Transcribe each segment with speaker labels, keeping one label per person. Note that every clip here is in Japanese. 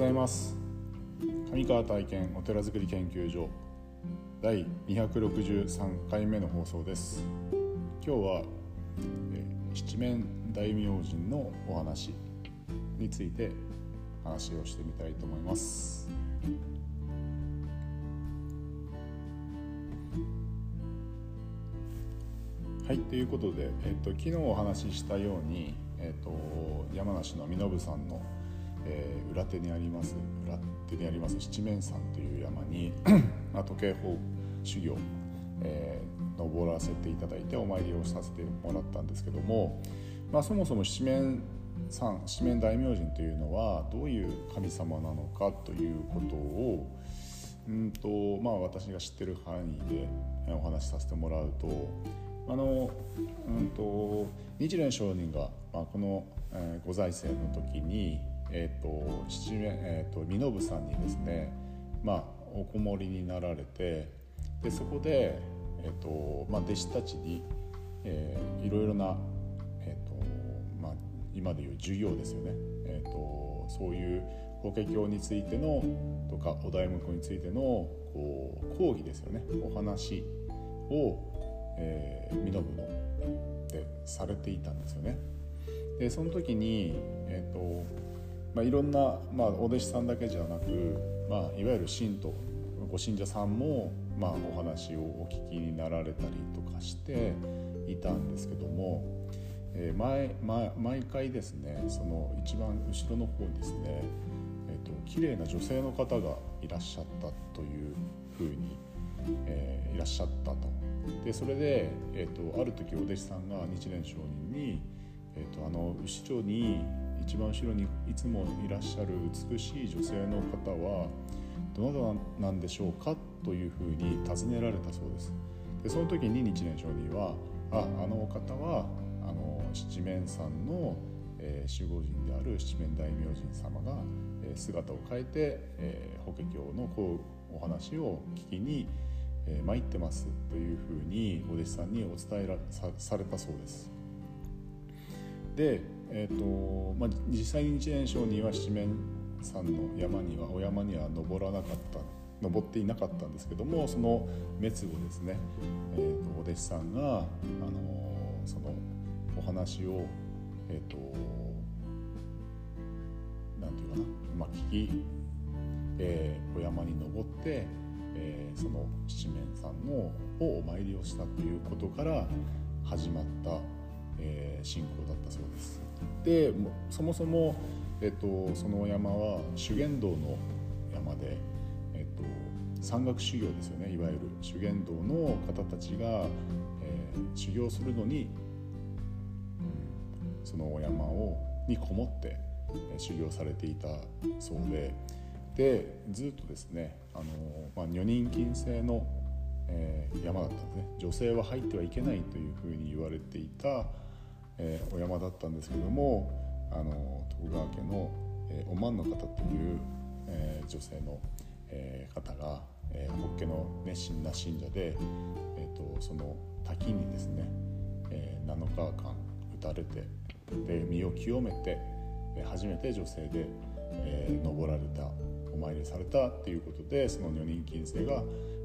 Speaker 1: ございます。上川体験お寺づくり研究所第263回目の放送です。今日は、え七面大明神のお話について話をしてみたいと思います。はいということで、えっと、昨日お話ししたように、えっと、山梨の身延さんのえー、裏手にあります裏手にあります七面山という山に まあ、時計法修行、えー、登らせていただいてお参りをさせてもらったんですけども、まあ、そもそも七面山七面大明神というのはどういう神様なのかということをうんとまあ私が知ってる範囲でお話しさせてもらうとあのうんと日蓮上人が、まあ、この、えー、ご在政の時にえーと七面えーと、身延さんにですね、まあ、おこもりになられてでそこで、えーとまあ、弟子たちに、えー、いろいろな、えーとまあ、今でいう授業ですよね、えーと、そういう法華経についてのとかお題目についてのこう講義ですよねお話を、えー、身延のでされていたんですよね。でその時に、えーとまあ、いろんな、まあ、お弟子さんだけじゃなく、まあ、いわゆる信徒ご信者さんも、まあ、お話をお聞きになられたりとかしていたんですけども、えー、前前毎回ですねその一番後ろの方にですね、えーと、綺麗な女性の方がいらっしゃったというふうに、えー、いらっしゃったと。でそれで、えーと、ある時お弟子さんが日蓮上人に、えーとあの後ろに一番後ろにいつもいらっしゃる美しい女性の方はどなたなんでしょうかというふうに尋ねられたそうです。でその時に日蓮上人はああの方はあの七面山の、えー、守護神である七面大明神様が、えー、姿を変えて、えー、法華経のこうお話を聞きに、えー、参ってますというふうにお弟子さんにお伝えらさされたそうです。でえーとまあ、実際に一年生には七面山の山にはお山には登らなかった登っていなかったんですけどもその滅後ですね、えーと、お弟子さんが、あのー、そのお話を、えーと、なんていうかな、まあ、聞き、えー、お山に登って、えー、その七面山のをお参りをしたということから始まった、えー、信仰だったそうです。でそもそも、えっと、そのお山は修験道の山で、えっと、山岳修行ですよねいわゆる修験道の方たちが、えー、修行するのに、うん、そのお山をにこもって、え、修行されていたそうででずっとですねあの、まあ、女人禁制の、えー、山だったんですね女性は入ってはいけないというふうに言われていたえー、お山だったんですけどもあの徳川家の、えー、おまんの方という、えー、女性の、えー、方が、えー、ホッケの熱心な信者で、えーと、その滝にですね、えー、7日間打たれてで身を清めて初めて女性で、えー、登られたお参りされたっていうことでその女人禁制が、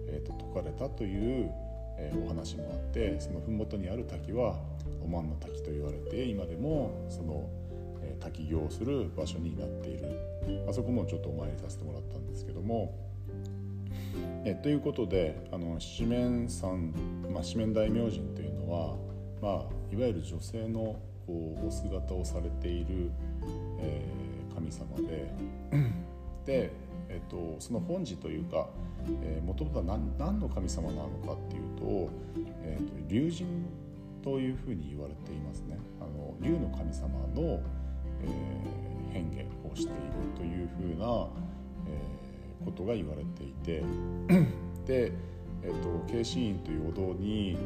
Speaker 1: えーと、と解かれたという、え、お話もあってその麓にある滝はおまんの滝と言われて今でもその、滝行をする場所になっているあそこもちょっとお参りさせてもらったんですけども。えということであの七面山、まあ、四面大明神というのは、まあ、いわゆる女性のこうお姿をされている、えー、神様でで、えっと、その本寺というかもともとは何何の神様なのかっていうと,、えーと、と龍神というふうに言われていますね。あの竜の神様の、えー、変化をしているというふうな、えー、ことが言われていて で、えーと、慶心院というお堂に、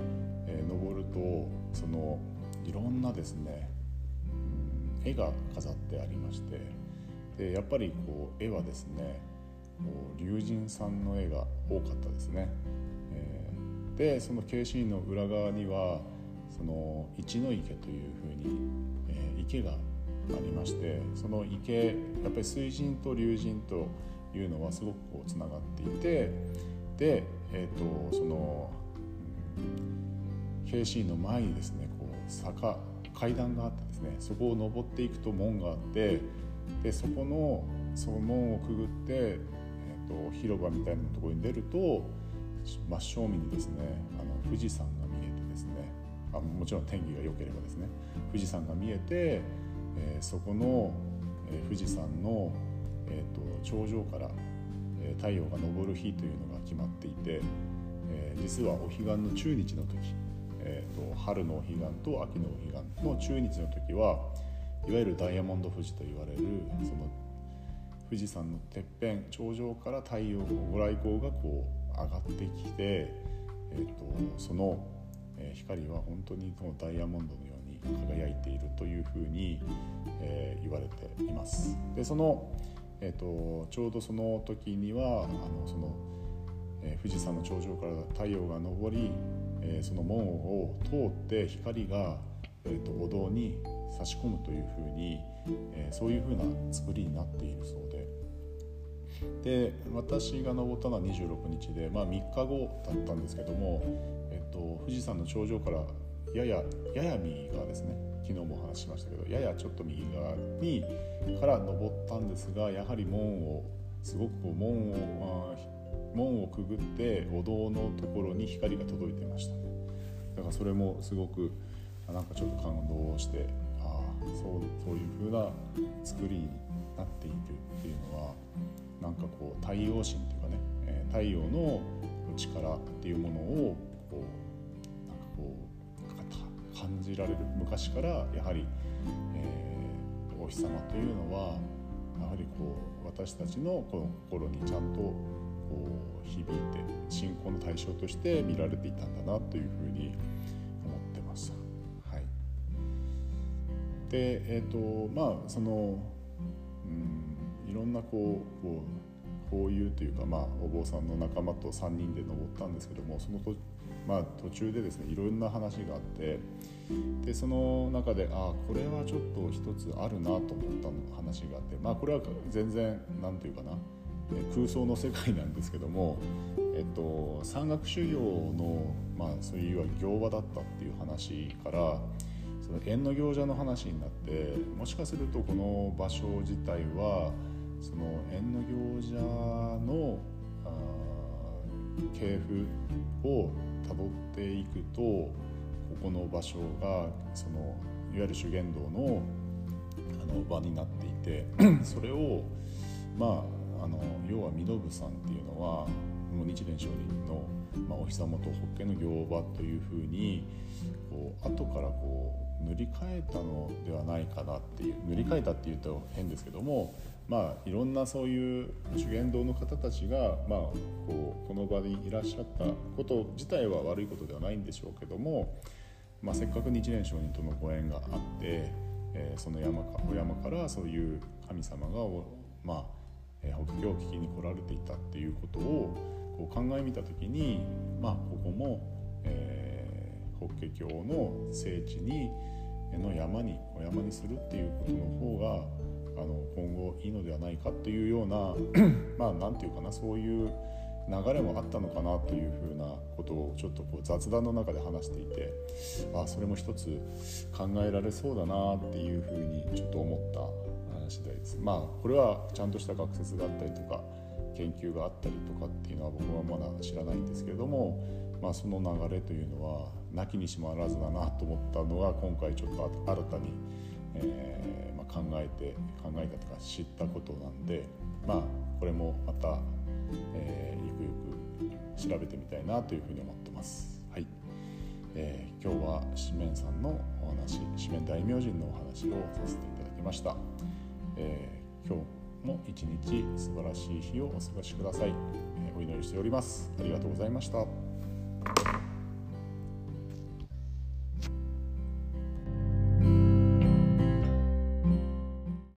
Speaker 1: えー、登るとそのいろんなですね、絵が飾ってありましてでやっぱりこう絵はですね龍神さんの絵が多かったですね。えー、でその慶心院の裏側にはその一の池というふうに、えー、池がありましてその池やっぱり水神と龍神というのはすごくこうつながっていてで、えーと、その京神の前にですねこう坂階段があってですねそこを登っていくと門があってでそこのその門をくぐって、と、広場みたいなところに出ると真正面にですねあの富士山が見えてですねあもちろん天気が良ければですね富士山が見えて、えー、そこの、えー、富士山の、えーと、頂上から、えー、太陽が昇る日というのが決まっていて、えー、実はお彼岸の中日の時、えーと、春のお彼岸と秋のお彼岸の中日の時はいわゆるダイヤモンド富士と言われるその富士山のてっぺん頂上から太陽のご来光がこう上がってきて、えーと、その光は本当にこのダイヤモンドのように輝いているというふうに、えー、言われています。でその、えーと、ちょうどその時にはあのその、えー、富士山の頂上から太陽が昇り、えー、その門を通って光が、えーとお堂に差し込むというふうに、えー、そういうふうな作りになっているそうですで私が登ったのは26日で、まあ、3日後だったんですけども、えっと、富士山の頂上からやややや右側ですね。昨日もお話ししましたけどややちょっと右側にから登ったんですがやはり門をすごくこう門を、まあ、門をくぐってお堂のところに光が届いていました。ねだからそれもすごくなんかちょっと感動してそうそういう風な作りになっているっていうのはなんかこう太陽神っていうかね、え、太陽の力っていうものをこうなんかこう感じられる。昔からやはり、えー、お日様というのはやはりこう私たちのこの心にちゃんとこう響いて信仰の対象として見られていたんだなというふうにでえっ、ー、とまあその、う、こうこう法友というか、まあ、お坊さんの仲間と3人で登ったんですけどもそのと、まあ、途中でですねいろんな話があってでその中でああこれはちょっと一つあるなと思ったの話があって、まあ、これは全然何て言うかな空想の世界なんですけども、えっと、山岳修行の、まあ、そういう行場だったっていう話からその縁の行者の話になってもしかするとこの場所自体はその縁の行者の系譜をたどっていくとここの場所がそのいわゆる修験道のあの場になっていて それをまああの要は身延さんっていうのはもう日蓮上人の、まあ、お膝元法華の行場というふうにこう後からこう塗り替えたのではないかなっていう塗り替えたっていうと変ですけどもまあいろんなそういう修験道の方たちが、まあ、こうこの場にいらっしゃったこと自体は悪いことではないんでしょうけども、まあ、せっかく日蓮上人とのご縁があって、えー、その山かお山からそういう神様がまあ、えー、北京を聞きに来られていたっていうことをこう考えみた時に、まあ、ここも、えー法華経の聖地にの山にお山にするっていうことの方があの今後いいのではないかっていうような まあ何て言うかなそういう流れもあったのかなというふうなことをちょっとこう雑談の中で話していてあそれも一つ考えられそうだなっていうふうにちょっと思った次第です。まあこれはちゃんとした学説があったりとか研究があったりとかっていうのは僕はまだ知らないんですけれどもまあ、その流れというのはなきにしもあらずだなと思ったのが今回ちょっと新たに、えーまあ、考えて考えたとか知ったことなんで、まあ、これもまた、えー、ゆくゆく調べてみたいなというふうに思ってます。はいえー、今日は四面さんのお話四面大明神のお話をさせていただきました。えー、今日も一日素晴らしい日をお過ごしください、え、お祈りしておりますありがとうございました you